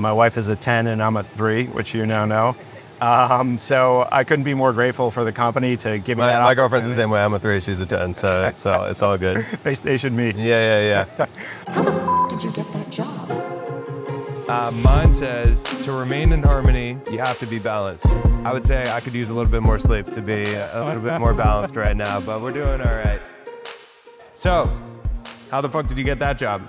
My wife is a 10 and I'm a 3, which you now know. Um, so I couldn't be more grateful for the company to give me My, that my girlfriend's the same way. I'm a three, she's a 10, so it's all, it's all good. They, they should meet. Yeah, yeah, yeah. How the f- did you get that job? Uh, mine says to remain in harmony, you have to be balanced. I would say I could use a little bit more sleep to be a little bit more balanced right now, but we're doing all right. So, how the fuck did you get that job?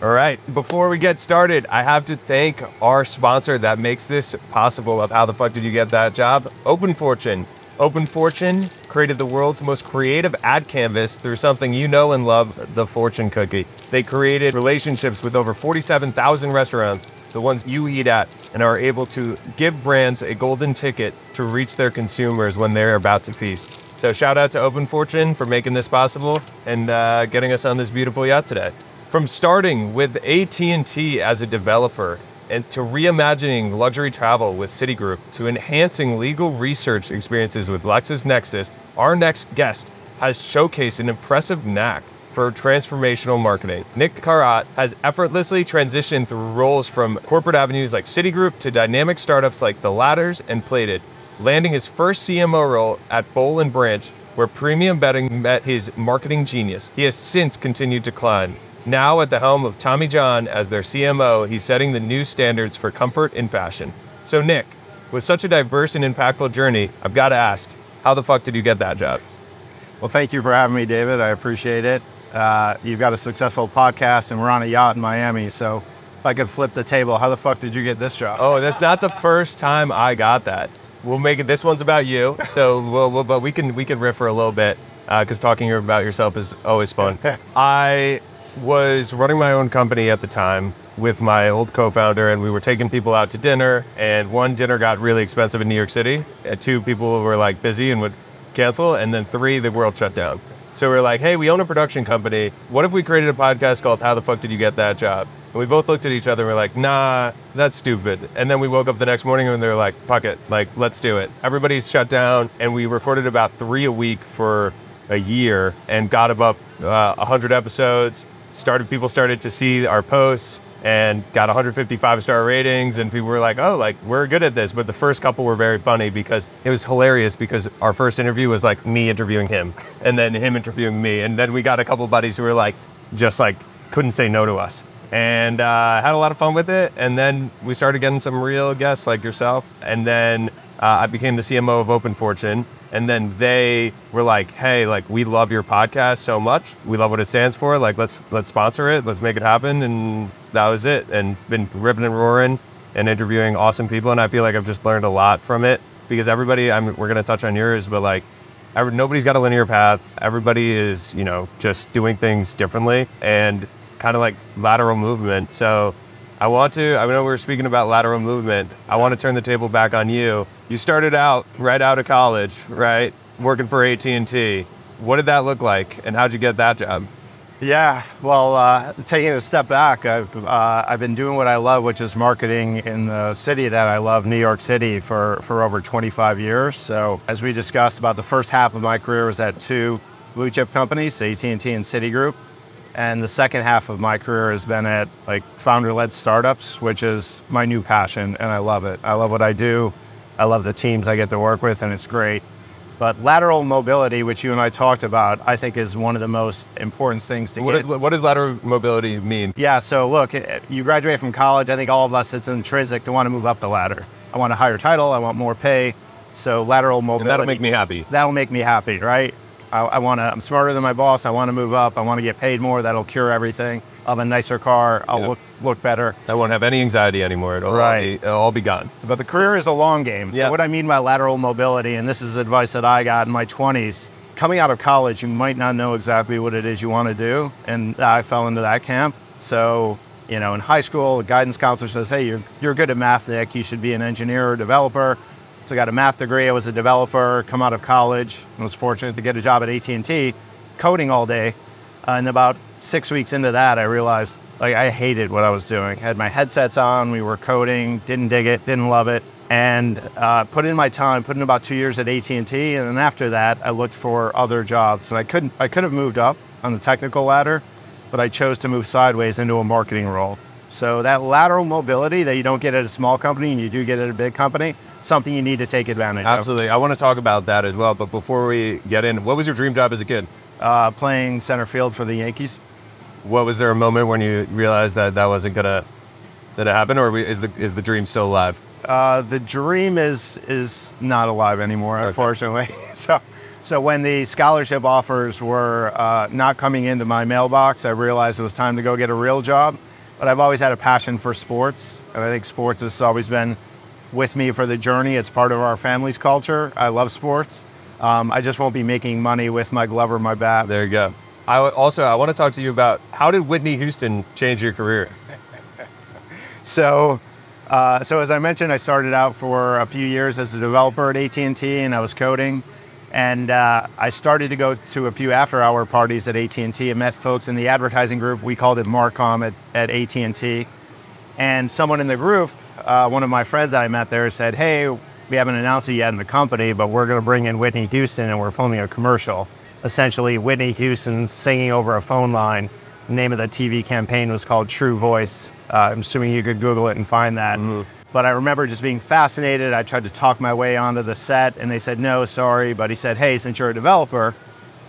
All right, before we get started, I have to thank our sponsor that makes this possible of how the fuck did you get that job? Open Fortune. Open Fortune created the world's most creative ad canvas through something you know and love, the fortune cookie. They created relationships with over 47,000 restaurants, the ones you eat at, and are able to give brands a golden ticket to reach their consumers when they're about to feast. So shout out to Open Fortune for making this possible and uh, getting us on this beautiful yacht today. From starting with AT&T as a developer and to reimagining luxury travel with Citigroup to enhancing legal research experiences with LexisNexis, our next guest has showcased an impressive knack for transformational marketing. Nick Karrat has effortlessly transitioned through roles from corporate avenues like Citigroup to dynamic startups like The Ladders and Plated, landing his first CMO role at Bowl and Branch, where premium betting met his marketing genius. He has since continued to climb. Now at the helm of Tommy John as their CMO, he's setting the new standards for comfort in fashion. So Nick, with such a diverse and impactful journey, I've got to ask, how the fuck did you get that job? Well, thank you for having me, David. I appreciate it. Uh, you've got a successful podcast, and we're on a yacht in Miami. So, if I could flip the table, how the fuck did you get this job? Oh, that's not the first time I got that. We'll make it. This one's about you, so we'll, we'll but we can we can riff for a little bit because talking about yourself is always fun. I was running my own company at the time with my old co-founder, and we were taking people out to dinner. And one dinner got really expensive in New York City. And two people were like busy and would cancel, and then three, the world shut down. So we are like, hey, we own a production company. What if we created a podcast called How the Fuck Did You Get That Job? And we both looked at each other and we're like, nah, that's stupid. And then we woke up the next morning and they're like, fuck it, like, let's do it. Everybody's shut down. And we recorded about three a week for a year and got above uh, 100 episodes. Started, people started to see our posts and got 155 star ratings and people were like oh like we're good at this. But the first couple were very funny because it was hilarious because our first interview was like me interviewing him and then him interviewing me. And then we got a couple buddies who were like just like couldn't say no to us. And uh, had a lot of fun with it. And then we started getting some real guests like yourself. And then uh, i became the cmo of open fortune and then they were like hey like we love your podcast so much. We love what it stands for. Like let's let's sponsor it. Let's make it happen. And that was it and been ripping and roaring and interviewing awesome people and i feel like i've just learned a lot from it. Because everybody I'm, we're to touch on yours but like every, nobody's got a linear path. Everybody is you know just doing things differently and kind of like lateral movement. So I want to, I know we were speaking about lateral movement. I want to turn the table back on you. You started out right out of college, right? Working for AT&T. What did that look like and how'd you get that job? Yeah, well, uh, taking a step back, I've, uh, I've been doing what I love, which is marketing in the city that I love, New York City, for, for over 25 years. So, as we discussed, about the first half of my career was at two blue chip companies, AT&T and Citigroup, and the second half of my career has been at like founder-led startups, which is my new passion, and I love it. I love what I do. I love the teams I get to work with, and it's great. But lateral mobility, which you and I talked about, I think is one of the most important things to What, get. is, what does lateral mobility mean? Yeah, so look, eh, you graduate from college. I think all of us, it's intrinsic to want to move up the ladder. I want a higher title. I want more pay. So lateral mobility. And that'll make me happy. That'll make me happy, right? I, I want to. I'm smarter than my boss. I want to move up. I want to get paid more. That'll cure everything. I'll have a nicer car. I'll Yeah. look look better. I won't have any anxiety anymore. It'll, all, Right. be, it'll all be gone. But the career is a long game. Yeah. So what I mean by lateral mobility, and this is advice that I got in my 20s, coming out of college, you might not know exactly what it is you want to do, and I fell into that camp. So, you know, in high school, a guidance counselor says, "Hey, you're you're good at math, Nick. You should be an engineer or developer." So I got a math degree. I was a developer. Come out of college, and was fortunate to get a job at AT&T, coding all day. Uh, and about six weeks into that, I realized like I hated what I was doing. had my headsets on, we were coding, didn't dig it, didn't love it, and uh, put in my time. Put in about two years at AT and T, and then after that, I looked for other jobs. And I couldn't. I could have moved up on the technical ladder, but I chose to move sideways into a marketing role. So that lateral mobility that you don't get at a small company and you do get at a big company, something you need to take advantage of. Absolutely. I want to talk about that as well. But before we get in, what was your dream job as a kid? Uh, playing center field for the Yankees. What was there a moment when you realized that that wasn't gonna that it happened, or is the is the dream still alive? Uh, the dream is is not alive anymore, unfortunately. so, so when the scholarship offers were uh, not coming into my mailbox, I realized it was time to go get a real job. But I've always had a passion for sports, and I think sports has always been with me for the journey. It's part of our family's culture. I love sports. Um, I just won't be making money with my glove or my bat. There you go. I w- also I want to talk to you about how did Whitney Houston change your career? So, uh, so as I mentioned, I started out for a few years as a developer at AT&T, and I was coding. And uh, I started to go to a few after-hour parties at AT&T and met folks in the advertising group. We called it Marcom at, at AT&T. And someone in the group, uh, one of my friends that I met there, said, "Hey, we haven't announced it yet in the company, but we're going to bring in Whitney Houston, and we're filming a commercial. Essentially, Whitney Houston singing over a phone line. The name of the TV campaign was called True Voice. Uh, I'm assuming you could Google it and find that. But I remember just being fascinated. I tried to talk my way onto the set, and they said, "No, sorry." But he said, "Hey, since you're a developer,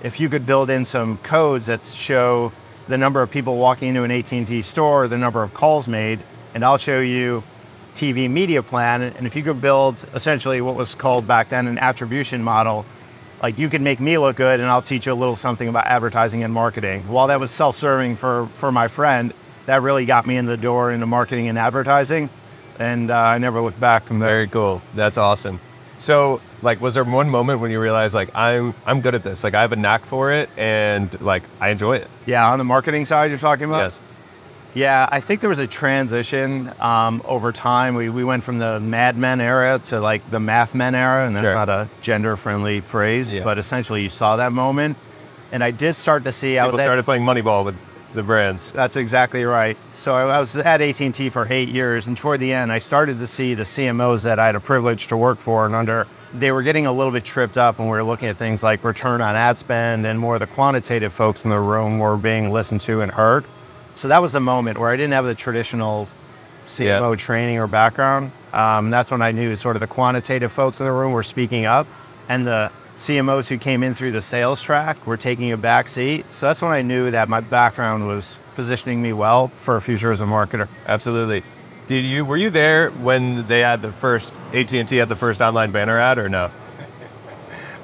if you could build in some codes that show the number of people walking into an AT&T store, the number of calls made, and I'll show you TV media plan. And if you could build essentially what was called back then an attribution model, like you could make me look good, and I'll teach you a little something about advertising and marketing. While that was self-serving for for my friend, that really got me in the door into marketing and advertising, and uh, I never looked back from there. Very cool. That's awesome. So, like, was there one moment when you realized, like, I'm I'm good at this. Like, I have a knack for it, and like, I enjoy it. Yeah, on the marketing side, you're talking about. Yes. Yeah, I think there was a transition um, over time. We, we went from the Mad Men era to like the Math Men era, and that's Sure. not a gender friendly phrase, Yeah. but essentially you saw that moment. And I did start to see. I People at- started playing Moneyball with the brands. that's exactly right. So I, I was at AT&T for eight years, and toward the end, I started to see the CMOs that I had a privilege to work for and under. They were getting a little bit tripped up when we were looking at things like return on ad spend, and more of the quantitative folks in the room were being listened to and heard. So that was the moment where I didn't have the traditional CMO training or background. Um, that's when I knew sort of the quantitative folks in the room were speaking up, and the CMOs who came in through the sales track were taking a back seat. So that's when I knew that my background was positioning me well for a future as a marketer. Absolutely. Did you were you there when they had the first AT and T had the first online banner ad or no?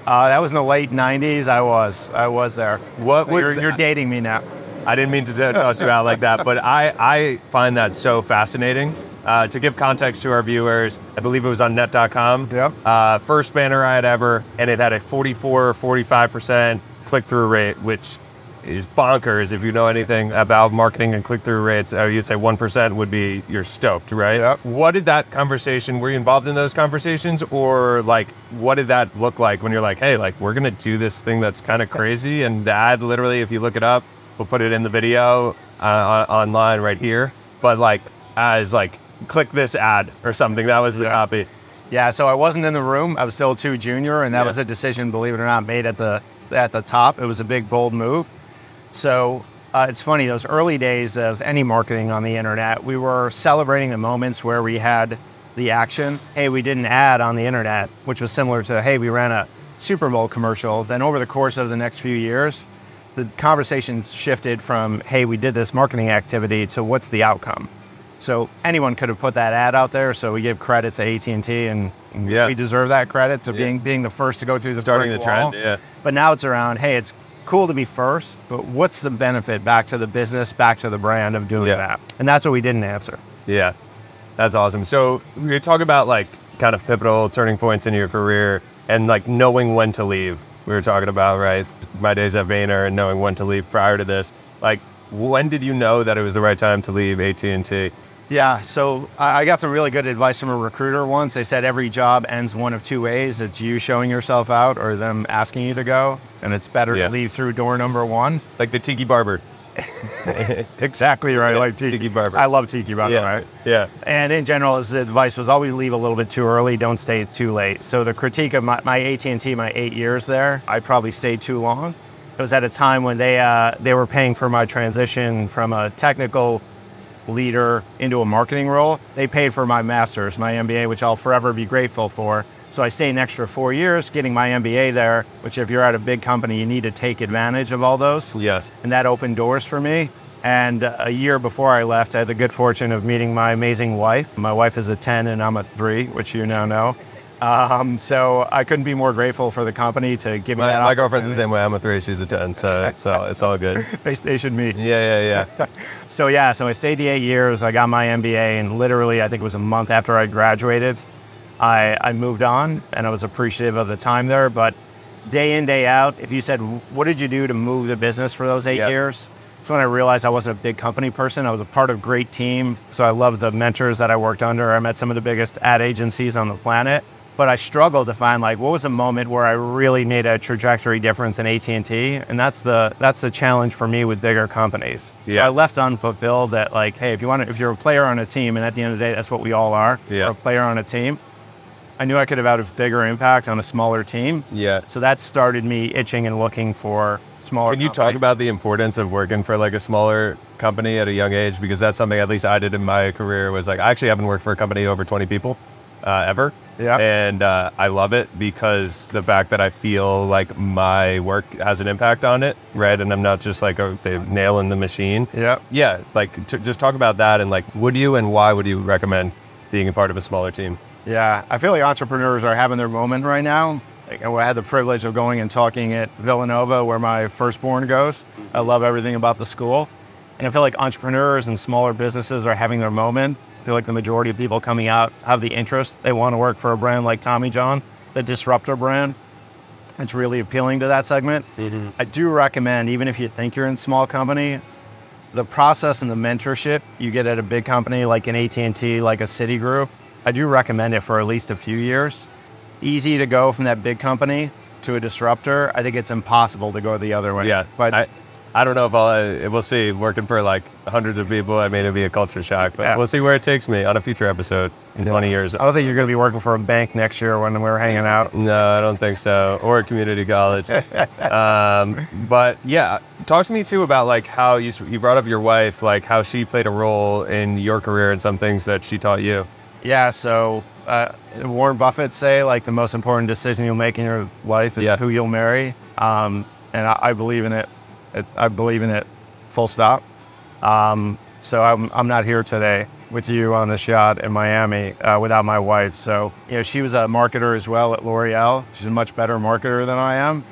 Uh, that was in the late '90s. I was, I was there. What was you're, you're dating me now? I didn't mean to toss you out like that, but I, I find that so fascinating. Uh, to give context to our viewers, I believe it was on net.com. Yep. Uh, first banner I had ever, and it had a 44 or 45% click through rate, which is bonkers if you know anything about marketing and click through rates. Uh, you'd say 1% would be you're stoked, right? Yep. What did that conversation, were you involved in those conversations, or like what did that look like when you're like, hey, like we're going to do this thing that's kind of crazy? And the ad, literally, if you look it up, we'll put it in the video uh, on- online right here. But like, as like, click this ad or something. That was the copy. Yeah, so I wasn't in the room. I was still too junior, and that Yeah. was a decision, believe it or not, made at the at the top. It was a big, bold move. So uh, it's funny those early days of any marketing on the internet, we were celebrating the moments where we had the action. Hey, we did an ad on the internet, which was similar to hey, we ran a Super Bowl commercial. Then over the course of the next few years, the conversation shifted from hey, we did this marketing activity to what's the outcome. So anyone could have put that ad out there. So we give credit to AT and Yeah. we deserve that credit to Yeah. being being the first to go through the Starting the trend, yeah. But now it's around. Hey, it's cool to be first, but what's the benefit back to the business, back to the brand of doing Yeah. that? And that's what we didn't answer. Yeah, that's awesome. So we talk about like kind of pivotal turning points in your career and like knowing when to leave. We were talking about right my days at Vayner and knowing when to leave prior to this. Like, when did you know that it was the right time to leave AT and T? Yeah, so I I got some really good advice from a recruiter once. They said every job ends one of two ways. It's you showing yourself out or them asking you to go. And it's better Yeah. to leave through door number one. Like the Tiki Barber. Exactly right. Like Tiki, Tiki Barber. I love Tiki Barber, right? Yeah. And in general, his advice was always leave a little bit too early. Don't stay too late. So the critique of my, my AT&T, my eight years there, I probably stayed too long. It was at a time when they uh, they were paying for my transition from a technical leader into a marketing role. They paid for my master's, my MBA, which I'll forever be grateful for. So I stayed an extra four years getting my MBA there, which if you're at a big company, you need to take advantage of all those. Yes. And that opened doors for me. And a year before I left, I had the good fortune of meeting my amazing wife. My wife is a 10 and I'm a 3, which you now know. Um, so I couldn't be more grateful for the company to give me My, that my girlfriend's the same way. I'm a three, she's a 10, so it's all, it's all good. They, they should meet. Yeah, yeah, yeah. So yeah, so I stayed the eight years. I got my MBA, and literally, I think it was a month after I graduated, I, I moved on, and I was appreciative of the time there. But day in, day out, if you said, "What did you do to move the business for those eight Yeah. years?" That's when I realized I wasn't a big company person. I was a part of great teams, so I loved the mentors that I worked under. I met some of the biggest ad agencies on the planet. But I struggled to find like what was a moment where I really made a trajectory difference in AT and T, and that's the that's the challenge for me with bigger companies. So I left unfulfilled that like, hey, if you want to, if you're a player on a team, and at the end of the day, that's what we all are. Yeah. A player on a team. I knew I could have had a bigger impact on a smaller team. Yeah. So that started me itching and looking for smaller. Can you talk about the importance of working for like a smaller company at a young age? Because that's something at least I did in my career was like, I actually haven't worked for a company over 20 people uh, ever. Yeah. And uh, I love it because the fact that I feel like my work has an impact on it, right? And I'm not just like a nail in the machine. Yeah. Yeah. Like to just talk about that and like, would you and why would you recommend being a part of a smaller team? Yeah, I feel like entrepreneurs are having their moment right now. Like, I had the privilege of going and talking at Villanova, where my firstborn goes. I love everything about the school. And I feel like entrepreneurs and smaller businesses are having their moment. I feel like the majority of people coming out have the interest. They want to work for a brand like Tommy John, the disruptor brand. It's really appealing to that segment. Mm-hmm. I do recommend, even if you think you're in small company, the process and the mentorship you get at a big company like an AT&T, like a Citigroup, I do recommend it for at least a few years. Easy to go from that big company to a disruptor. I think it's impossible to go the other way. Yeah, but I, I don't know if I'll. Uh, we'll see. Working for like hundreds of people, I may not be a culture shock, but Yeah. we'll see where it takes me on a future episode in 20 years. I don't think you're going to be working for a bank next year when we're hanging out. No, I don't think so. Or a community college. um, but yeah, talk to me too about like how you you brought up your wife, like how she played a role in your career and some things that she taught you. Yeah, so uh, Warren Buffett say like the most important decision you'll make in your life is Yeah. who you'll marry, um, and I, I believe in it. it. I believe in it, full stop. Um, so I'm, I'm not here today with you on the shot in Miami uh, without my wife. So you know she was a marketer as well at L'Oreal. She's a much better marketer than I am.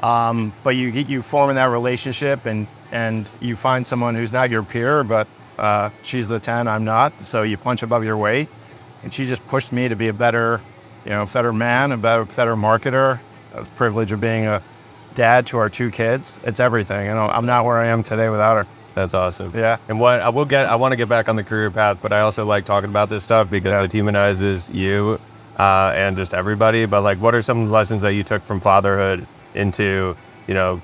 Um, but you you form in that relationship and and you find someone who's not your peer, but uh, she's the ten, I'm not. So you punch above your weight and she just pushed me to be a better, you know, better man, a better, better marketer. The privilege of being a dad to our two kids. It's everything. You know, I'm not where I am today without her. That's awesome. Yeah. And what I will get, I want to get back on the career path, but I also like talking about this stuff because it humanizes you uh, and just everybody. But like, what are some lessons that you took from fatherhood into, you know,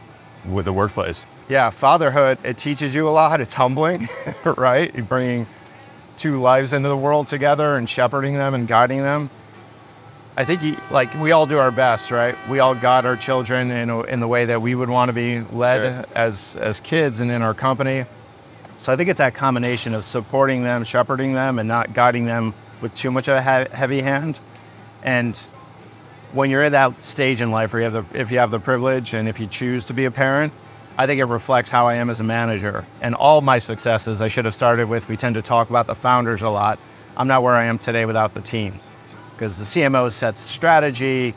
with the workplace? Yeah, fatherhood, it teaches you a lot. It's humbling, right? You're bringing two lives into the world together and shepherding them and guiding them. I think, you, like, we all do our best, right? We all guide our children in, a, in the way that we would want to be led Sure. as, as kids and in our company. So I think it's that combination of supporting them, shepherding them, and not guiding them with too much of a heavy hand. And when you're at that stage in life where you have the, if you have the privilege and if you choose to be a parent, I think it reflects how I am as a manager. And all my successes I should have started with, we tend to talk about the founders a lot. I'm not where I am today without the teams because the CMO sets strategy,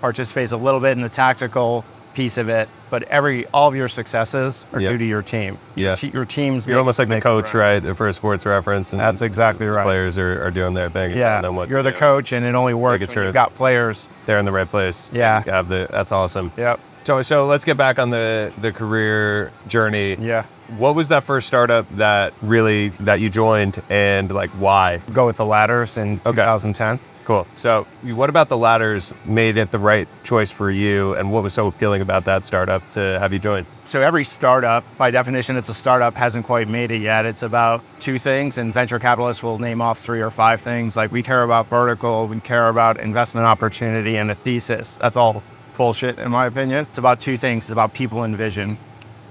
participates a little bit in the tactical piece of it, but every all of your successes are Yeah. due to your team. Yeah. Your teams. You're make- almost like the coach, right, for a sports reference. And That's exactly right. players are, are doing their thing. Yeah, you're the do. coach, and it only works when you've got players. They're in the right place. Yeah. You have the, that's awesome. Yep. So, so let's get back on the, the career journey. Yeah. What was that first startup that really that you joined and like why? Go with the ladders in 2010. Cool. So, what about the ladders made it the right choice for you, and what was so appealing about that startup to have you join? So every startup, by definition, it's a startup, hasn't quite made it yet. It's about two things, and venture capitalists will name off three or five things. Like we care about vertical, we care about investment opportunity, and a thesis. That's all bullshit, in my opinion. It's about two things. It's about people and vision.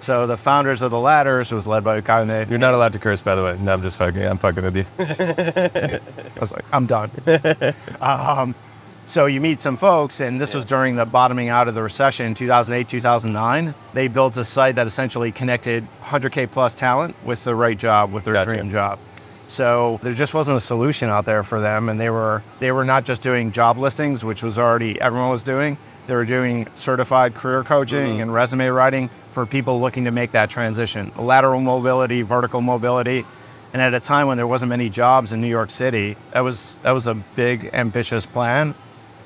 So the founders of the ladders was led by a You're not allowed to curse, by the way. No, I'm just fucking. I'm fucking with you. I was like, I'm done. um, so you meet some folks, and this was during the bottoming out of the recession in 2008, 2009. They built a site that essentially connected 100K plus talent with the right job, with their Gotcha. dream job. So there just wasn't a solution out there for them, and they were they were not just doing job listings, which was already everyone was doing. They were doing certified career coaching and resume writing for people looking to make that transition, lateral mobility, vertical mobility. And at a time when there wasn't many jobs in New York City, that was that was a big, ambitious plan.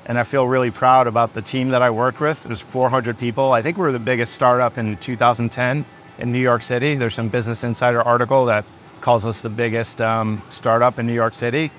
And I feel really proud about the team that I work with. There's 400 people. I think we were the biggest startup in 2010 in New York City. There's some Business Insider article that calls us the biggest um, startup in New York City.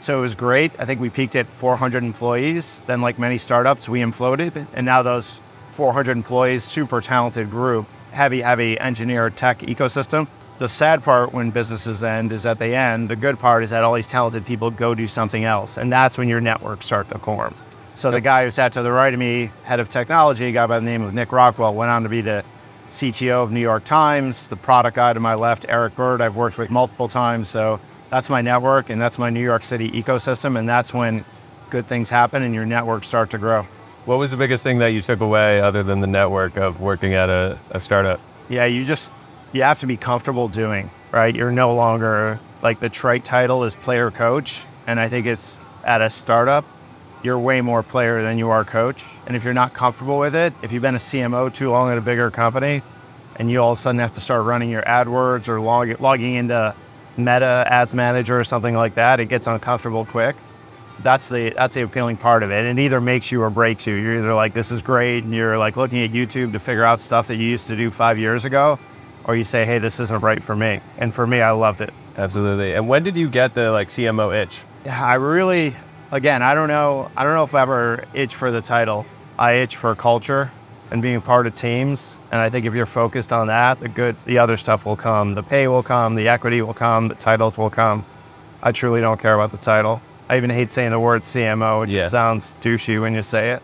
So it was great. I think we peaked at 400 employees. Then, like many startups, we imploded. And now those 400 employees, super talented group, heavy, heavy engineer tech ecosystem. The sad part when businesses end is at the end. The good part is that all these talented people go do something else. And that's when your networks start to form. So the guy who sat to the right of me, head of technology, a guy by the name of Nick Rockwell, went on to be the CTO of New York Times. The product guy to my left, Eric Bird, I've worked with multiple times. So that's my network and that's my New York City ecosystem. And that's when good things happen and your networks start to grow. What was the biggest thing that you took away, other than the network of working at a, a startup? Yeah, you just you have to be comfortable doing, right? You're no longer like the trite title is player coach. And I think it's at a startup, you're way more player than you are coach. And if you're not comfortable with it, if you've been a CMO too long at a bigger company and you all of a sudden have to start running your AdWords or log, logging into Meta Ads Manager or something like that, it gets uncomfortable quick. That's the that's the appealing part of it. It either makes you or breaks you. You're either like this is great and you're like looking at YouTube to figure out stuff that you used to do five years ago, or you say, hey, this isn't right for me. And for me, I loved it. Absolutely. And when did you get the like CMO itch? Yeah, I really, again, I don't know. I don't know if I ever itch for the title. I itch for culture and being a part of teams. And I think if you're focused on that, the good, the other stuff will come. The pay will come. The equity will come. The titles will come. I truly don't care about the title. I even hate saying the word CMO. It Yeah. just sounds douchey when you say it.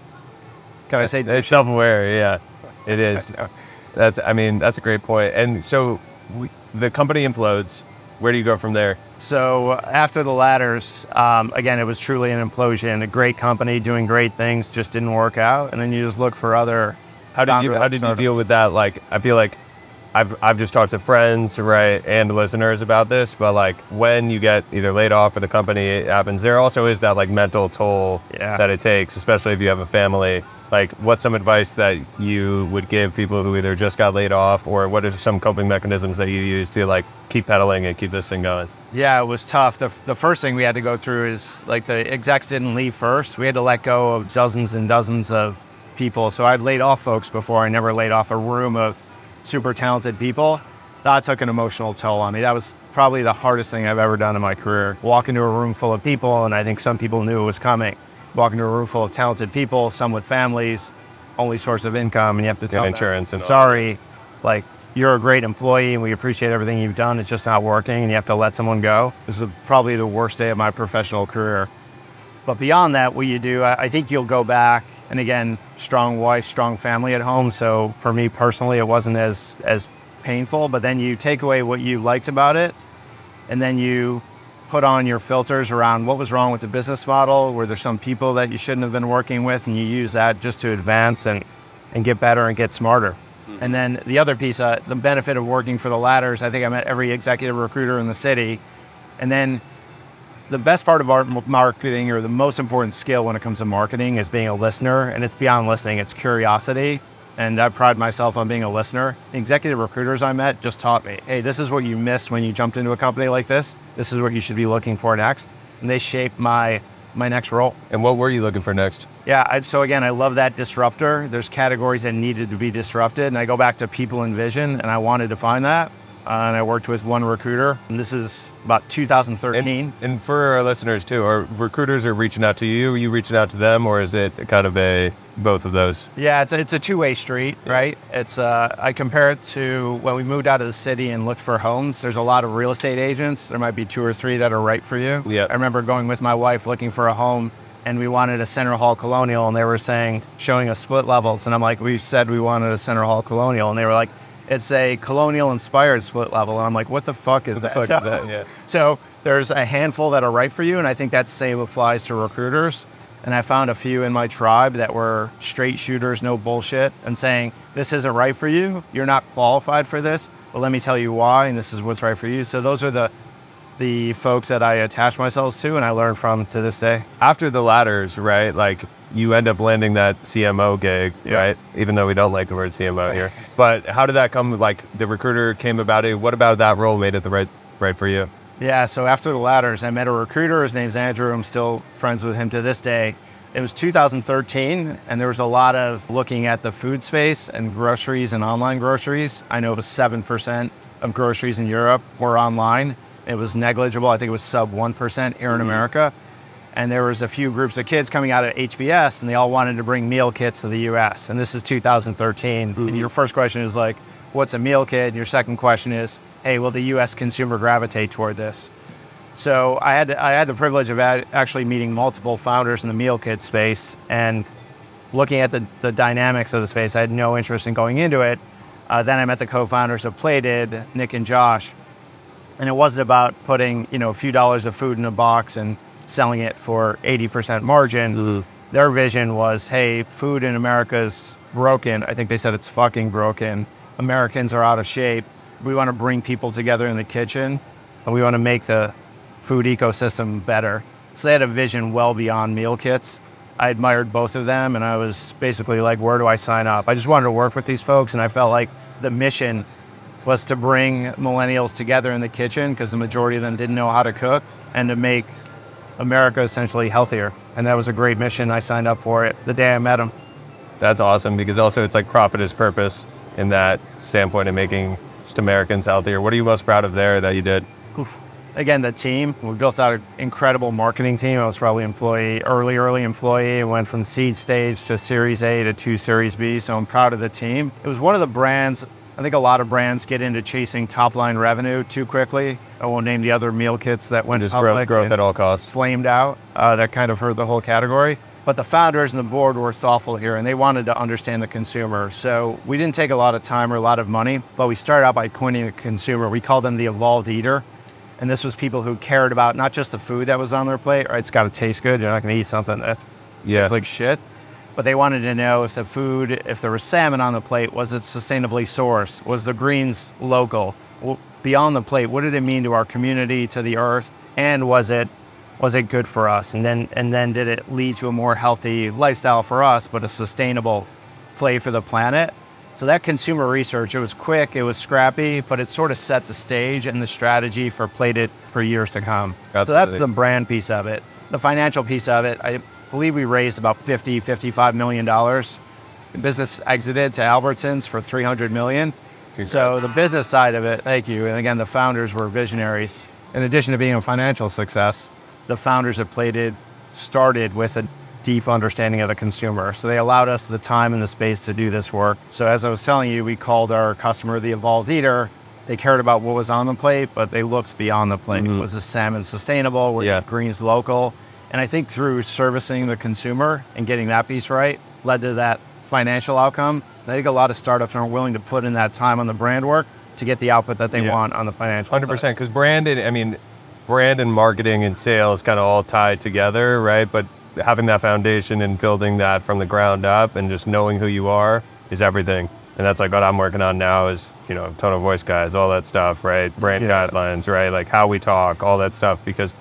Can I say It's self-aware. Yeah, it is. That's. I mean, that's a great point. And so, we, the company implodes. Where do you go from there? So after the ladders, um, again, it was truly an implosion. A great company doing great things just didn't work out, and then you just look for other. How did you How did you deal with that? Like, I feel like I've I've just talked to friends, right, and listeners about this. But like, when you get either laid off or the company it happens, there also is that like mental toll Yeah. that it takes, especially if you have a family. Like, what's some advice that you would give people who either just got laid off, or what are some coping mechanisms that you use to like keep pedaling and keep this thing going? Yeah, it was tough. The, the first thing we had to go through is like the execs didn't leave first. We had to let go of dozens and dozens of people. So I'd laid off folks before. I never laid off a room of super talented people. That took an emotional toll on me. That was probably the hardest thing I've ever done in my career. Walk into a room full of people, and I think some people knew it was coming. Walk into a room full of talented people, some with families, only source of income, and you have to tell them, insurance and sorry, like you're a great employee and we appreciate everything you've done. It's just not working and you have to let someone go. This is probably the worst day of my professional career. But beyond that, what you do, I think you'll go back. And again, strong wife, strong family at home. So for me personally, it wasn't as as painful. But then you take away what you liked about it, and then you put on your filters around what was wrong with the business model. Were there some people that you shouldn't have been working with, and you use that just to advance and and get better and get smarter. And then the other piece, uh, the benefit of working for the ladders, I think I met every executive recruiter in the city. And then the best part of our marketing or the most important skill when it comes to marketing is being a listener. And it's beyond listening, it's curiosity. And I pride myself on being a listener. The executive recruiters I met just taught me hey, this is what you missed when you jumped into a company like this. This is what you should be looking for next. And they shaped my, my next role. And what were you looking for next? Yeah, I, so again, I love that disruptor. There's categories that needed to be disrupted, and I go back to people and vision, and I wanted to find that. And I worked with one recruiter, and this is about 2013. And, and for our listeners too, are recruiters are reaching out to you? Are you reaching out to them, or is it kind of a both of those? Yeah, it's a, it's a two-way street, right? It's uh, I compare it to when we moved out of the city and looked for homes. There's a lot of real estate agents. There might be two or three that are right for you. Yeah. I remember going with my wife looking for a home, and we wanted a Center Hall Colonial, and they were saying showing us split levels, and I'm like, we said we wanted a Center Hall Colonial, and they were like, It's a colonial inspired split level. And I'm like, what the fuck is the that? fuck is So- that? Yeah. So there's a handful that are right for you, and I think that same applies to recruiters. And I found a few in my tribe that were straight shooters, no bullshit, and saying, this isn't right for you. You're not qualified for this, but let me tell you why, and this is what's right for you. So those are the the folks that I attach myself to and I learn from to this day. After the ladders, right? Like you end up landing that CMO gig, Yeah. right? Even though we don't like the word CMO here. But how did that come? Like the recruiter came about it. What about that role made it the right right for you? Yeah, so after the ladders, I met a recruiter. His name's Andrew. I'm still friends with him to this day. It was 2013, and there was a lot of looking at the food space and groceries and online groceries. I know it was 7% of groceries in Europe were online. It was negligible. I think it was sub 1% here in America. And there was a few groups of kids coming out of HBS, and they all wanted to bring meal kits to the US. And this is 2013. And your first question is like, what's a meal kit? And your second question is, hey, will the US consumer gravitate toward this? So I had I had the privilege of actually meeting multiple founders in the meal kit space and looking at the, the dynamics of the space. I had no interest in going into it. Uh, then I met the co-founders of Plated, Nick and Josh, and it wasn't about putting you know a few dollars of food in a box and selling it for 80% margin. Mm-hmm. Their vision was, hey, food in America is broken. I think they said it's fucking broken. Americans are out of shape. We want to bring people together in the kitchen, and we want to make the food ecosystem better. So they had a vision well beyond meal kits. I admired both of them, and I was basically like, where do I sign up? I just wanted to work with these folks, and I felt like the mission was to bring millennials together in the kitchen because the majority of them didn't know how to cook and to make America essentially healthier. And that was a great mission. I signed up for it the day I met them. That's awesome because also it's like profit is purpose in that standpoint of making just Americans healthier. What are you most proud of there that you did? Again, the team, we built out an incredible marketing team. I was probably employee, early, early employee. Went from seed stage to Series A to two Series B. So I'm proud of the team. It was one of the brands. I think a lot of brands get into chasing top line revenue too quickly. I won't name the other meal kits that went Just growth, growth at all costs. flamed out. Uh, that kind of hurt the whole category. But the founders and the board were thoughtful here and they wanted to understand the consumer. So we didn't take a lot of time or a lot of money, but we started out by coining the consumer. We called them the evolved eater. And this was people who cared about not just the food that was on their plate, right? It's got to taste good. You're not going to eat something that Yeah. tastes like shit. But they wanted to know if the food, if there was salmon on the plate, was it sustainably sourced? Was the greens local? Well, beyond the plate, what did it mean to our community, to the earth? And was it was it good for us? And then and then did it lead to a more healthy lifestyle for us, but a sustainable play for the planet? So that consumer research, it was quick, it was scrappy, but it sort of set the stage and the strategy for Plated for years to come. So that's the brand piece of it. The financial piece of it, I believe we raised about 50, 55 million dollars. The business exited to Albertsons for 300 million. So the business side of it, thank you. And again, the founders were visionaries. In addition to being a financial success, the founders of Plated started with a deep understanding of the consumer. So they allowed us the time and the space to do this work. So as I was telling you, we called our customer the evolved eater. They cared about what was on the plate, but they looked beyond the plate. Mm-hmm. Was the salmon sustainable? Were Yeah. the greens local? And I think through servicing the consumer and getting that piece right led to that financial outcome. And I think a lot of startups aren't willing to put in that time on the brand work to get the output that they Yeah. want on the financial. Hundred side. percent. Because brand and I mean, brand and marketing and sales kind of all tied together, right? But having that foundation and building that from the ground up and just knowing who you are is everything. And that's like what I'm working on now is you know tone of voice guys, all that stuff, right? Brand Yeah. guidelines, right? Like how we talk, all that stuff. Because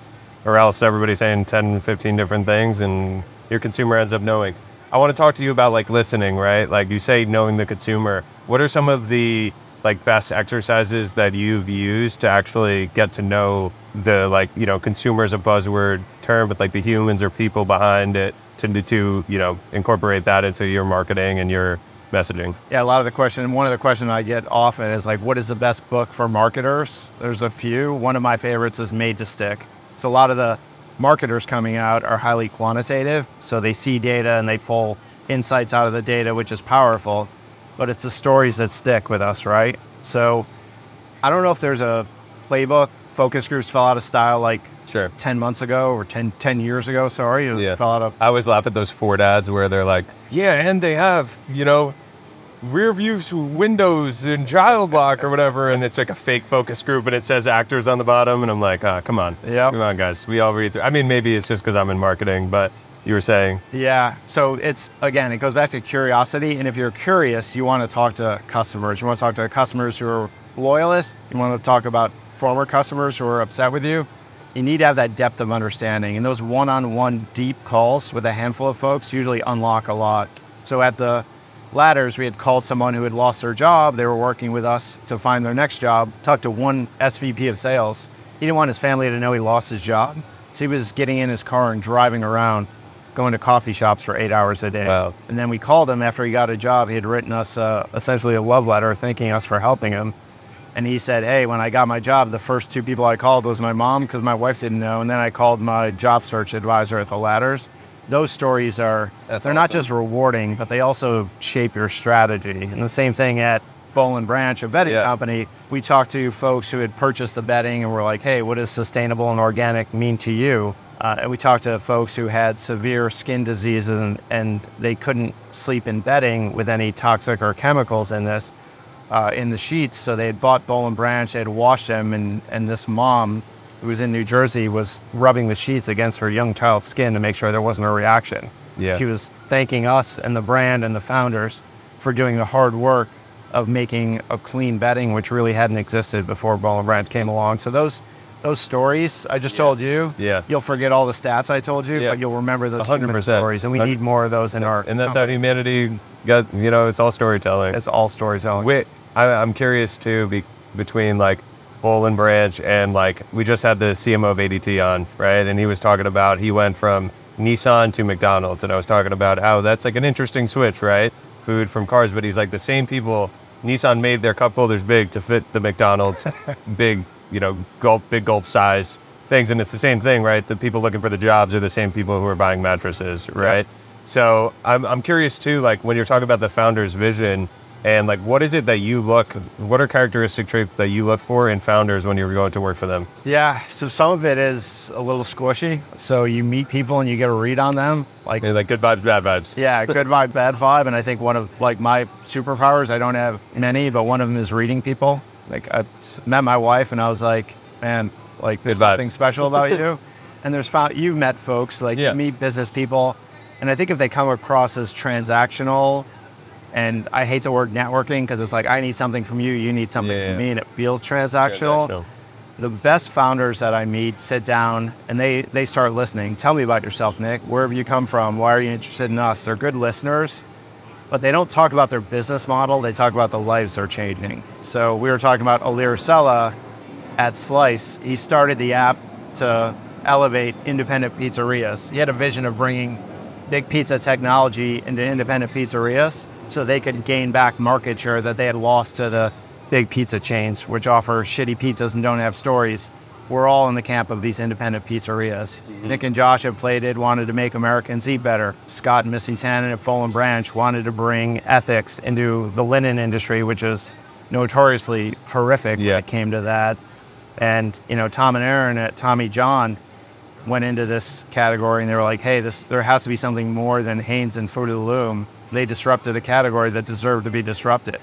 or else everybody's saying 10, 15 different things, and your consumer ends up knowing. I want to talk to you about like listening, right? Like you say, knowing the consumer. What are some of the like best exercises that you've used to actually get to know the like you know consumer is a buzzword term, but like the humans or people behind it to to you know incorporate that into your marketing and your messaging. Yeah, a lot of the question, one of the questions I get often is like, what is the best book for marketers? There's a few. One of my favorites is Made to Stick. So a lot of the marketers coming out are highly quantitative. So they see data and they pull insights out of the data, which is powerful, but it's the stories that stick with us, right? So I don't know if there's a playbook. Focus groups fell out of style like Sure. 10 months ago or 10, 10 years ago, sorry. Yeah. fell out of I always laugh at those Ford ads where they're like, yeah, and they have, you know, rear view windows and child lock or whatever, and it's like a fake focus group, and it says actors on the bottom, and I'm like, ah, come on, Yep. come on, guys, we all read through. I mean, maybe it's just because I'm in marketing, but you were saying, Yeah. So it's again, it goes back to curiosity. And if you're curious, you want to talk to customers. You want to talk to customers who are loyalists. You want to talk about former customers who are upset with you. You need to have that depth of understanding. And those one-on-one deep calls with a handful of folks usually unlock a lot. So at the ladders, we had called someone who had lost their job. They were working with us to find their next job. Talked to one SVP of sales. He didn't want his family to know he lost his job. So he was getting in his car and driving around, going to coffee shops for eight hours a day. Wow. And then we called him after he got a job. He had written us uh, essentially a love letter thanking us for helping him. And he said, Hey, when I got my job, the first two people I called was my mom because my wife didn't know. And then I called my job search advisor at the ladders. Those stories are, That's they're not just rewarding, but they also shape your strategy. And the same thing at Bowl and Branch, a bedding Yeah. company. We talked to folks who had purchased the bedding and were like, Hey, what does sustainable and organic mean to you? Uh, and we talked to folks who had severe skin diseases and, and they couldn't sleep in bedding with any toxic or chemicals in this uh, in the sheets. So they had bought Bowl and Branch, they had washed them, and, and this mom who was in New Jersey was rubbing the sheets against her young child's skin to make sure there wasn't a reaction. Yeah. She was thanking us and the brand and the founders for doing the hard work of making a clean bedding, which really hadn't existed before Bowl and Branch came along. So those those stories I just told you, Yeah. you'll forget all the stats I told you, Yeah. but you'll remember those 100%. human stories, and we need more of those in our. and that's how humanity got. You know, it's all storytelling. It's all storytelling. Wait, I, I'm curious too be, between like Bowl and Branch and like we just had the CMO of ADT on, right? And he was talking about he went from Nissan to McDonald's, and I was talking about how that's like an interesting switch, right? Food from cars, but he's like the same people. Nissan made their cup holders big to fit the McDonald's big, you know, gulp, big gulp size things, and it's the same thing, right? The people looking for the jobs are the same people who are buying mattresses, right? So I'm, I'm curious too, like when you're talking about the founder's vision and like what is it that you look, what are characteristic traits that you look for in founders when you're going to work for them? Yeah, so some of it is a little squishy. So you meet people and you get a read on them. Like, like good vibes, bad vibes. yeah, good vibe, bad vibe. And I think one of like my superpowers, I don't have many, but one of them is reading people. Like I met my wife and I was like, man, like there's something special about you. and there's found you've met folks like Yeah. you meet business people, and I think if they come across as transactional, and I hate the word networking because it's like I need something from you, you need something Yeah, from me, and it feels transactional Transactional. the best founders that I meet sit down and they they start listening. Tell me about yourself, Nick. Where have you come from? Why are you interested in us? They're good listeners, but they don't talk about their business model. They talk about the lives they're changing. So we were talking about Ilir Sela at Slice. He started the app to elevate independent pizzerias. He had a vision of bringing big pizza technology into independent pizzerias so they could gain back market share that they had lost to the big pizza chains, which offer shitty pizzas and don't have stories. We're all in the camp of these independent pizzerias. Mm-hmm. Nick and Josh at Plated wanted to make Americans eat better. Scott and Missy Tannen at Bowl and Branch wanted to bring ethics into the linen industry, which is notoriously horrific Yeah. when it came to that. And you know, Tom and Aaron at Tommy John went into this category and they were like, hey, this there has to be something more than Hanes and Fruit of the Loom. They disrupted a category that deserved to be disrupted.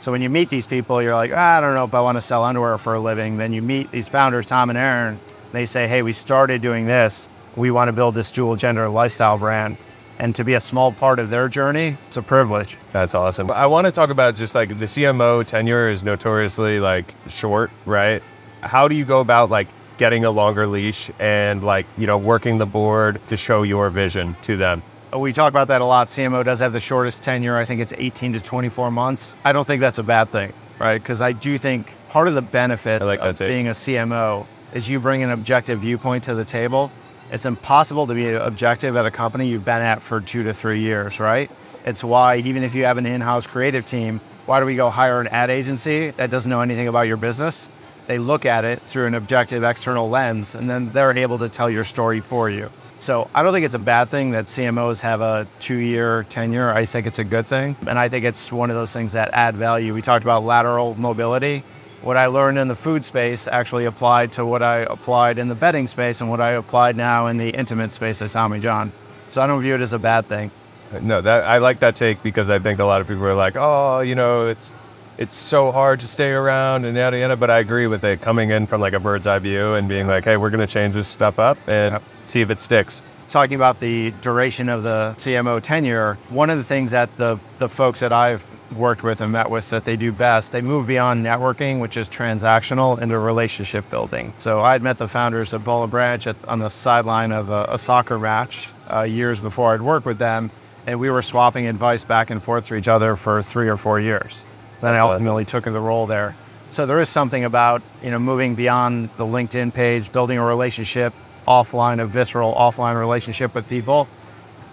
So when you meet these people, you're like, "Ah, I don't know if I want to sell underwear for a living. Then you meet these founders, Tom and Aaron. They say, hey, we started doing this. We want to build this dual gender lifestyle brand. And to be a small part of their journey, it's a privilege. That's awesome. I want to talk about just like the CMO tenure is notoriously like short, right? How do you go about like getting a longer leash and like, you know, working the board to show your vision to them? We talk about that a lot. CMO does have the shortest tenure. I think it's 18 to 24 months. I don't think that's a bad thing, right? Because I do think part of the benefit like of being a CMO is you bring an objective viewpoint to the table. It's impossible to be objective at a company you've been at for two to three years, right? It's why even if you have an in-house creative team, why do we go hire an ad agency that doesn't know anything about your business? They look at it through an objective external lens, and then they're able to tell your story for you. So I don't think it's a bad thing that CMOs have a two-year tenure. I think it's a good thing, and I think it's one of those things that add value. We talked about lateral mobility. What I learned in the food space actually applied to what I applied in the betting space and what I applied now in the intimate space at Tommy John. So I don't view it as a bad thing. No, that I like that take because I think a lot of people are like, oh, you know, it's it's so hard to stay around and yada yada. But I agree with it coming in from like a bird's eye view and being like, hey, we're gonna change this stuff up and Yep. see if it sticks. talking about the duration of the CMO tenure, one of the things that the, the folks that I've worked with and met with that they do best, they move beyond networking, which is transactional, into relationship building. So I had met the founders of Bowl and Branch at, on the sideline of a, a soccer match uh, years before I'd worked with them, and we were swapping advice back and forth to each other for three or four years. Then I That's awesome. ultimately took the role there. So there is something about you know moving beyond the LinkedIn page, building a relationship offline, a visceral offline relationship with people.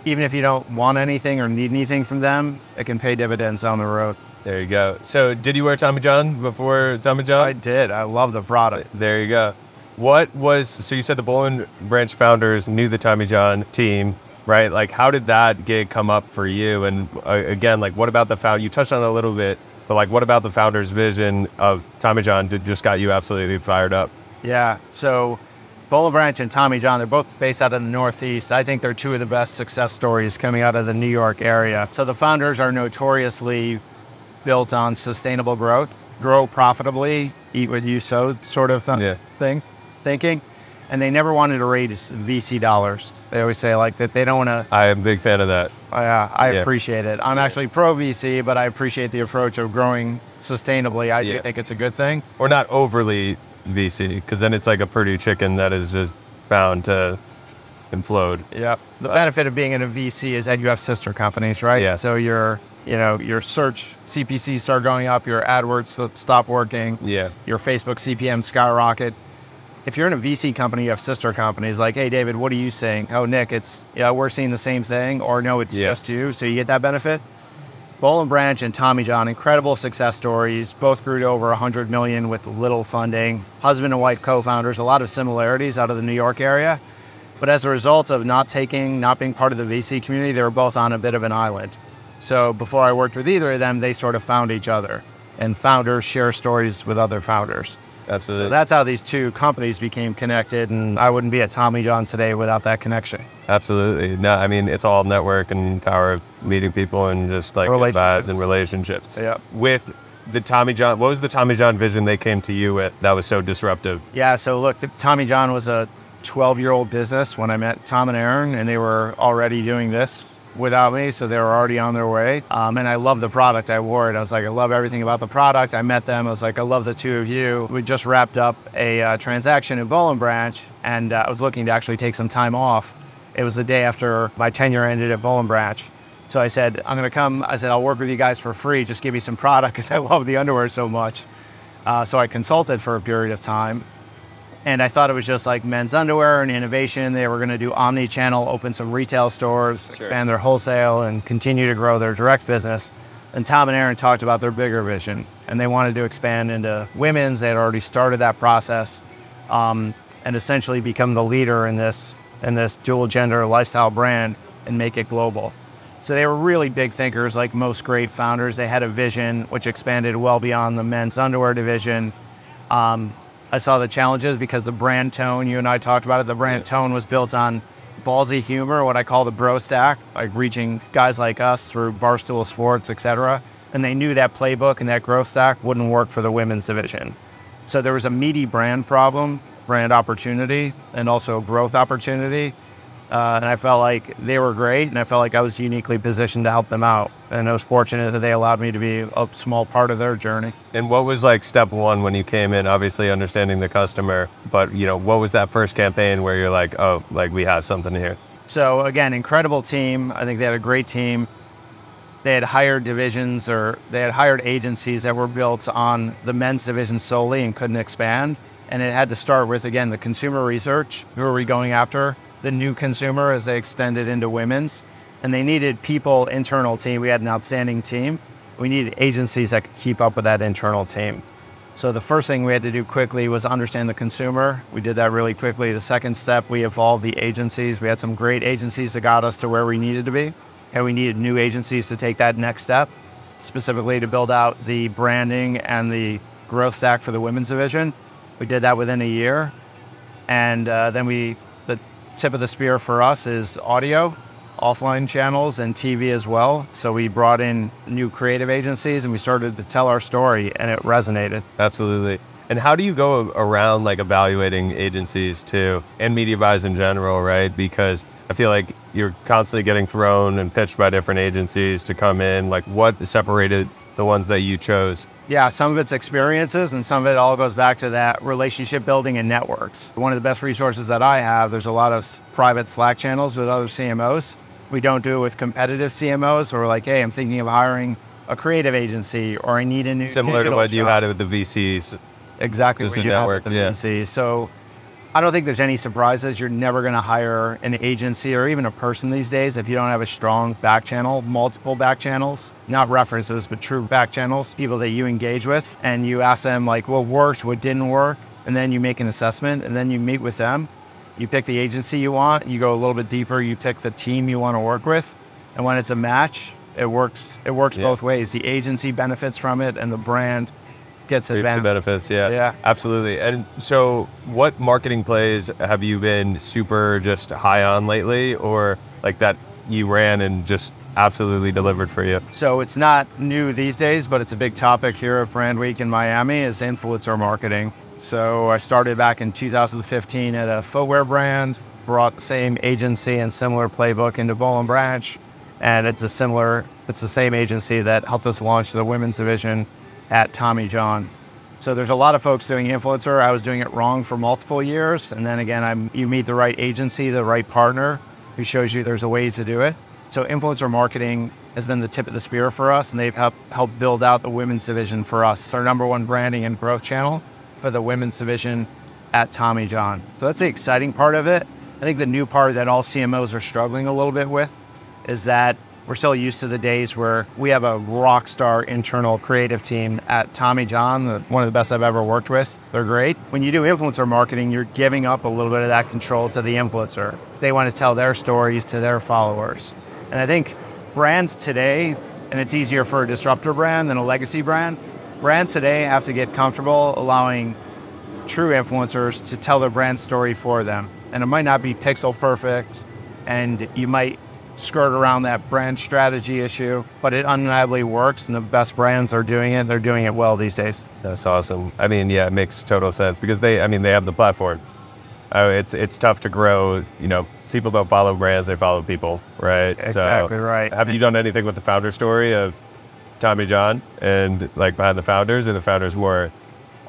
Even if you don't want anything or need anything from them, it can pay dividends down the road. There you go. So, did you wear Tommy John before Tommy John? I did. I love the product. There you go. What was so? You said the Bowl and Branch founders knew the Tommy John team, right? Like, how did that gig come up for you? And uh, again, like, what about the found? You touched on it a little bit, but like, what about the founders' vision of Tommy John did just got you absolutely fired up? Yeah. So, Bowl and Branch and Tommy John, they're both based out of the Northeast. I think they're two of the best success stories coming out of the New York area. So, the founders are notoriously built on sustainable growth, grow profitably, eat what you sow, sort of th- Yeah. thing, thinking. And they never wanted to raise VC dollars. They always say like that they don't want to I am a big fan of that. Oh, yeah, I Yeah. appreciate it. I'm actually pro VC, but I appreciate the approach of growing sustainably. I Yeah. do think it's a good thing. Or not overly VC, because then it's like a pretty chicken that is just bound to implode. Yep. The benefit of being in a VC is that you have sister companies, right? Yeah. So your, you know, your search CPC start going up, your AdWords stop working, Yeah. your Facebook CPM skyrocket. If you're in a VC company, you have sister companies like, hey, David, what are you saying? Oh, Nick, it's, yeah, we're seeing the same thing. Or no, it's Yeah. just you. So you get that benefit. Bowl and Branch and Tommy John, incredible success stories. Both grew to over 100 million with little funding. Husband and wife co-founders, a lot of similarities out of the New York area. But as a result of not taking, not being part of the VC community, they were both on a bit of an island. So before I worked with either of them, they sort of found each other. And founders share stories with other founders. Absolutely. So that's how these two companies became connected. And I wouldn't be at Tommy John today without that connection. Absolutely. No, I mean it's all network and power of meeting people and just like vibes and relationships. Yeah. With the Tommy John, what was the Tommy John vision they came to you with that was so disruptive? Yeah, so look, the, Tommy John was a 12 year old business when I met Tom and Aaron, and they were already doing this without me, so they were already on their way. Um, and I love the product. I wore it. I was like, I love everything about the product. I met them. I was like, I love the two of you. We just wrapped up a uh, transaction in Bowl and Branch, and uh, I was looking to actually take some time off. It was the day after my tenure ended at Bowl and Branch. So I said, I'm going to come. I said, I'll work with you guys for free. Just give me some product because I love the underwear so much. Uh, so I consulted for a period of time. And I thought it was just like men's underwear and innovation. They were going to do omni channel, open some retail stores, expand their wholesale, and continue to grow their direct business. And Tom and Aaron talked about their bigger vision, and they wanted to expand into women's. They had already started that process, um, and essentially become the leader in this in this dual gender lifestyle brand and make it global. So they were really big thinkers, like most great founders. They had a vision which expanded well beyond the men's underwear division. Um, I saw the challenges because the brand tone, you and I talked about it, the brand tone was built on ballsy humor, what I call the bro stack, like reaching guys like us through Barstool Sports, etc. And they knew that playbook and that growth stack wouldn't work for the women's division. So there was a meaty brand problem, brand opportunity, and also growth opportunity. Uh, and I felt like they were great, and I felt like I was uniquely positioned to help them out. And I was fortunate that they allowed me to be a small part of their journey. And what was like step one when you came in? Obviously, understanding the customer, but you know, what was that first campaign where you're like, oh, like we have something here? So again, incredible team. I think they had a great team. They had hired divisions or they had hired agencies that were built on the men's division solely and couldn't expand. And it had to start with again the consumer research. Who are we going after? The new consumer as they extended into women's. And they needed people, internal team. We had an outstanding team. We needed agencies that could keep up with that internal team. So the first thing we had to do quickly was understand the consumer. We did that really quickly. The second step, we evolved the agencies. We had some great agencies that got us to where we needed to be, and we needed new agencies to take that next step, specifically to build out the branding and the growth stack for the women's division. We did that within a year, and uh, then we tip of the spear for us is audio. offline channels and TV as well. So we brought in new creative agencies and we started to tell our story and it resonated. Absolutely. And how do you go around like evaluating agencies too and media buys in general, right? Because I feel like you're constantly getting thrown and pitched by different agencies to come in. Like what separated the ones that you chose? Yeah, some of it's experiences and some of it all goes back to that relationship building and networks. One of the best resources that I have, there's a lot of private Slack channels with other CMOs. We don't do it with competitive CMOs. We're like, hey, I'm thinking of hiring a creative agency or I need a new Similar to what you had with the VCs. exactly Just what you have network, with the yeah. VC. So I don't think there's any surprises. You're never going to hire an agency or even a person these days if you don't have a strong back channel, multiple back channels, not references, but true back channels, people that you engage with. And you ask them, like, what worked, what didn't work. And then you make an assessment and then you meet with them. You pick the agency you want, you go a little bit deeper, you pick the team you want to work with. And when it's a match, it works. It works Yeah. both ways. The agency benefits from it, and the brand gets Reaps the benefits, yeah. Yeah. Absolutely. And so what marketing plays have you been super just high on lately or like that you ran and just absolutely delivered for you? So it's not new these days, but it's a big topic here at Brand Week in Miami is influencer marketing. So I started back in 2015 at a footwear brand, brought the same agency and similar playbook into Bowl and Branch, and it's a similar, it's the same agency that helped us launch the women's division at Tommy John. So there's a lot of folks doing influencer. I was doing it wrong for multiple years, and then again, I'm, you meet the right agency, the right partner, who shows you there's a way to do it. So influencer marketing has been the tip of the spear for us, and they've helped helped build out the women's division for us. It's our number one branding and growth channel for the women's division at Tommy John. So that's the exciting part of it. I think the new part that all CMOs are struggling a little bit with is that we're still used to the days where we have a rock star internal creative team at Tommy John, one of the best I've ever worked with. They're great. When you do influencer marketing, you're giving up a little bit of that control to the influencer. They want to tell their stories to their followers. And I think brands today, and it's easier for a disruptor brand than a legacy brand, brands today have to get comfortable allowing true influencers to tell their brand story for them. And it might not be pixel perfect, and you might skirt around that brand strategy issue, but it undeniably works, and the best brands are doing it. They're doing it well these days. That's awesome. I mean, yeah, it makes total sense because they, I mean, they have the platform. Uh, it's it's tough to grow. You know, people don't follow brands; they follow people, right? Exactly so, right. Have you done anything with the founder story of Tommy John and like behind the founders, or the founders more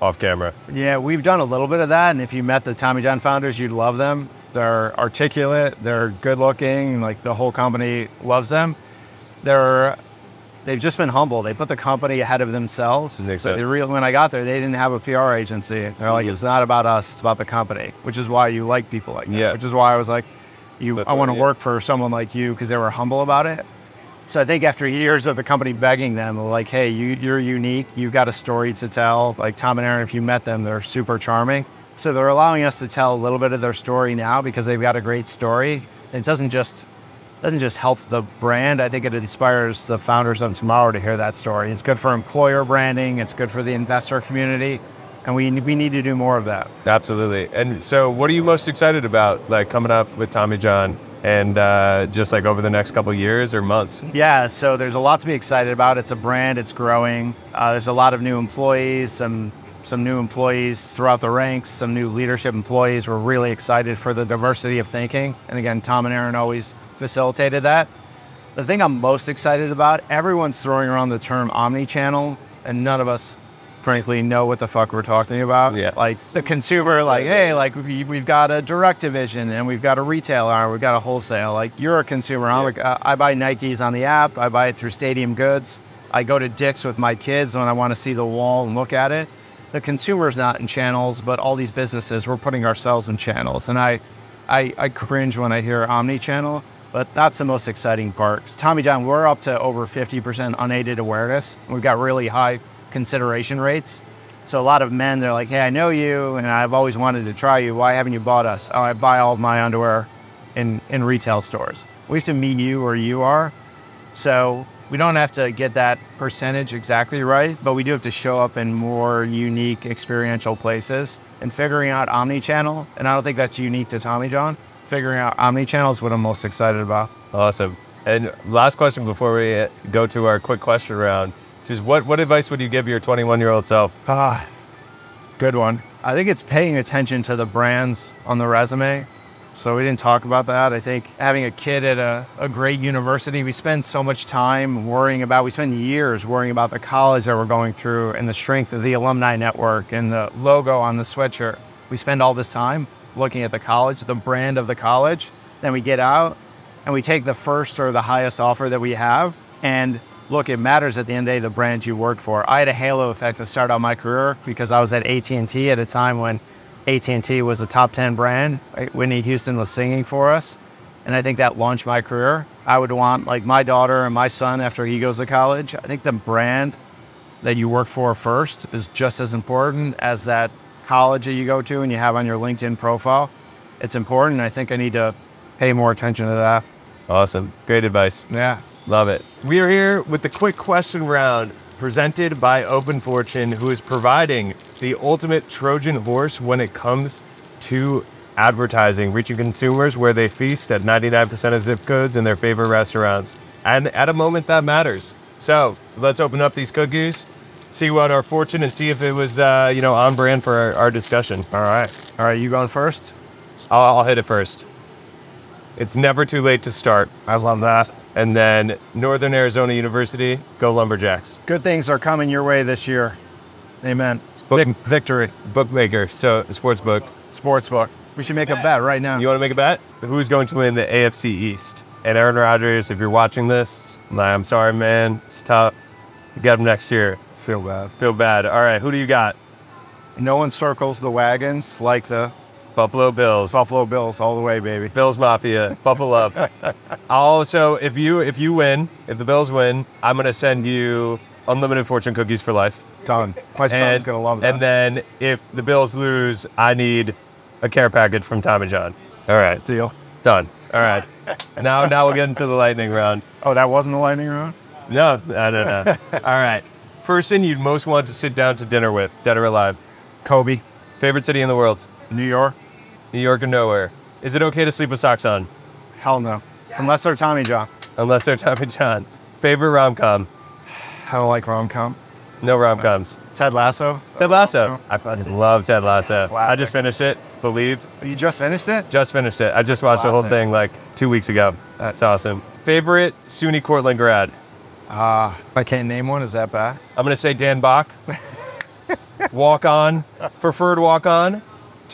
off camera? Yeah, we've done a little bit of that, and if you met the Tommy John founders, you'd love them. They're articulate, they're good looking, like the whole company loves them. They're they've just been humble. They put the company ahead of themselves. Makes so they real, when I got there, they didn't have a PR agency. They're like, it's not about us, it's about the company, which is why you like people like that. Yeah. Which is why I was like, you, That's I want to yeah. work for someone like you because they were humble about it. So I think after years of the company begging them, like, hey, you, you're unique. You've got a story to tell. Like Tom and Aaron, if you met them, they're super charming. So they're allowing us to tell a little bit of their story now because they've got a great story. It doesn't just doesn't just help the brand. I think it inspires the founders of tomorrow to hear that story. It's good for employer branding. It's good for the investor community, and we we need to do more of that. Absolutely. And so, what are you most excited about, like coming up with Tommy John, and uh, just like over the next couple years or months? Yeah, so there's a lot to be excited about. It's a brand, it's growing. Uh, there's a lot of new employees, some some new employees throughout the ranks, some new leadership employees. We're really excited for the diversity of thinking. And again, Tom and Aaron always facilitated that. The thing I'm most excited about, everyone's throwing around the term omni-channel, and none of us frankly know what the fuck we're talking about. Yeah. Like the consumer, like, hey, like we, we've got a direct division and we've got a retail arm, we've got a wholesale. Like you're a consumer. I'm like, uh, I buy Nikes on the app. I buy it through Stadium Goods. I go to Dick's with my kids when I want to see the wall and look at it. The consumer's not in channels, but all these businesses, we're putting ourselves in channels. And I, I, I cringe when I hear omni-channel, but that's the most exciting part. Tommy John, we're up to over 50% unaided awareness. We've got really high consideration rates. So a lot of men, they're like, hey, I know you and I've always wanted to try you. Why haven't you bought us? Oh, I buy all of my underwear in, in retail stores. We have to meet you where you are. So we don't have to get that percentage exactly right, but we do have to show up in more unique experiential places and figuring out omni-channel. And I don't think that's unique to Tommy John. figuring out omni-channel is what I'm most excited about. Awesome. And last question before we go to our quick question round, just what, what advice would you give your 21 year old self? Ah, good one. I think it's paying attention to the brands on the resume. So we didn't talk about that. I think having a kid at a, a great university, we spend so much time worrying about, we spend years worrying about the college that we're going through and the strength of the alumni network and the logo on the sweatshirt. We spend all this time looking at the college, the brand of the college. Then we get out and we take the first or the highest offer that we have and look, it matters at the end of the day the brand you work for. I had a halo effect to start out my career because I was at AT&T at a time when AT&T was a top 10 brand. Whitney Houston was singing for us. And I think that launched my career. I would want like my daughter and my son after he goes to college. I think the brand that you work for first is just as important as that college that you go to and you have on your LinkedIn profile. It's important. I think I need to pay more attention to that. Awesome. Great advice. Yeah. Love it. We are here with the quick question round presented by Open Fortune, who is providing the ultimate Trojan horse when it comes to advertising, reaching consumers where they feast at 99% of zip codes in their favorite restaurants, and at a moment that matters. So let's open up these cookies, see what our fortune, and see if it was, uh, you know, on brand for our, our, discussion. All right. All right, you going first? I'll, I'll hit it first. It's never too late to start. I love that. And then Northern Arizona University, go Lumberjacks. Good things are coming your way this year. Amen. Book, victory. Bookmaker, so sports book. Sports book. We should make a bet right now. You want to make a bet? Who's going to win the AFC East? And Aaron Rodgers, if you're watching this, I'm sorry, man. It's tough. You got him next year. Feel bad. Feel bad. All right, who do you got? No one circles the wagons like the Buffalo Bills. Buffalo Bills all the way, baby. Bills Mafia. Buffalo up. also, if you if you win, if the Bills win, I'm gonna send you unlimited fortune cookies for life. Done. My son's and, gonna love that. And then if the Bills lose, I need a care package from Tommy John. All right. Deal. Done. All right. now now we'll get into the lightning round. Oh, that wasn't the lightning round? No, no, no, no. All right. Person you'd most want to sit down to dinner with, dead or alive. Kobe. Favorite city in the world? New York. New York or nowhere. Is it okay to sleep with socks on? Hell no. Unless they're Tommy John. Unless they're Tommy John. Favorite rom com? I don't like rom com. No rom coms. Ted Lasso. Ted Lasso. I fucking love Ted Lasso. Classic. I just finished it. Believe. You just finished it? Just finished it. I just watched Classic. the whole thing like two weeks ago. That's awesome. Favorite SUNY Cortland grad? Ah, uh, I can't name one. Is that bad? I'm gonna say Dan Bach. walk on, preferred walk on.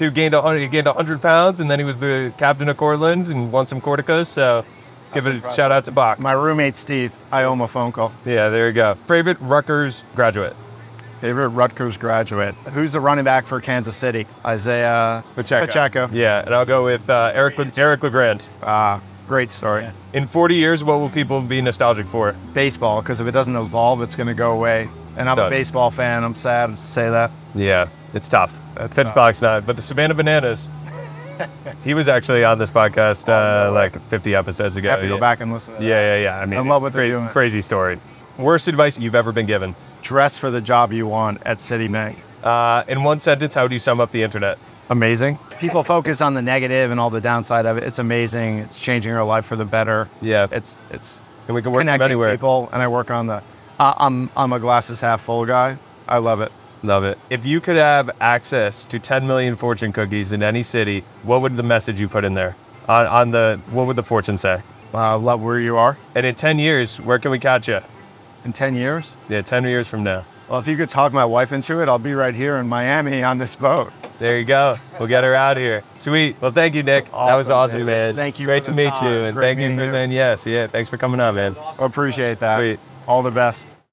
Two gained 100, he gained 100 pounds, and then he was the captain of Cortland and won some Cortacas. So give it a shout out to Bach. My roommate Steve, I owe him a phone call. Yeah, there you go. Favorite Rutgers graduate. Favorite Rutgers graduate. Who's the running back for Kansas City? Isaiah Pacheco. Pacheco. Yeah, and I'll go with uh, Eric Eric LeGrand. Ah, great story. In 40 years, what will people be nostalgic for? Baseball, because if it doesn't evolve, it's going to go away. And I'm a baseball fan. I'm sad to say that. Yeah, it's tough. That's Pitch Black's not, but the Savannah Bananas. he was actually on this podcast uh, like 50 episodes ago. I have to yeah. go back and listen. Yeah, yeah, yeah. I mean, I love what crazy, they're doing. Crazy story. Worst advice you've ever been given? Dress for the job you want at Citibank. Uh, in one sentence, how do you sum up the internet? Amazing. People focus on the negative and all the downside of it. It's amazing. It's changing our life for the better. Yeah. It's it's and we can work connecting anywhere. people, and I work on the. Uh, I'm I'm a glasses half full guy. I love it. Love it. If you could have access to 10 million fortune cookies in any city, what would the message you put in there? On, on the what would the fortune say? Uh, love where you are. And in 10 years, where can we catch you? In 10 years? Yeah, 10 years from now. Well, if you could talk my wife into it, I'll be right here in Miami on this boat. There you go. We'll get her out here. Sweet. Well, thank you, Nick. Awesome, that was awesome, man. Thank you. Great to meet time. you, and Great thank you for saying yes. Yeah, thanks for coming on, man. Appreciate that. Sweet. All the best.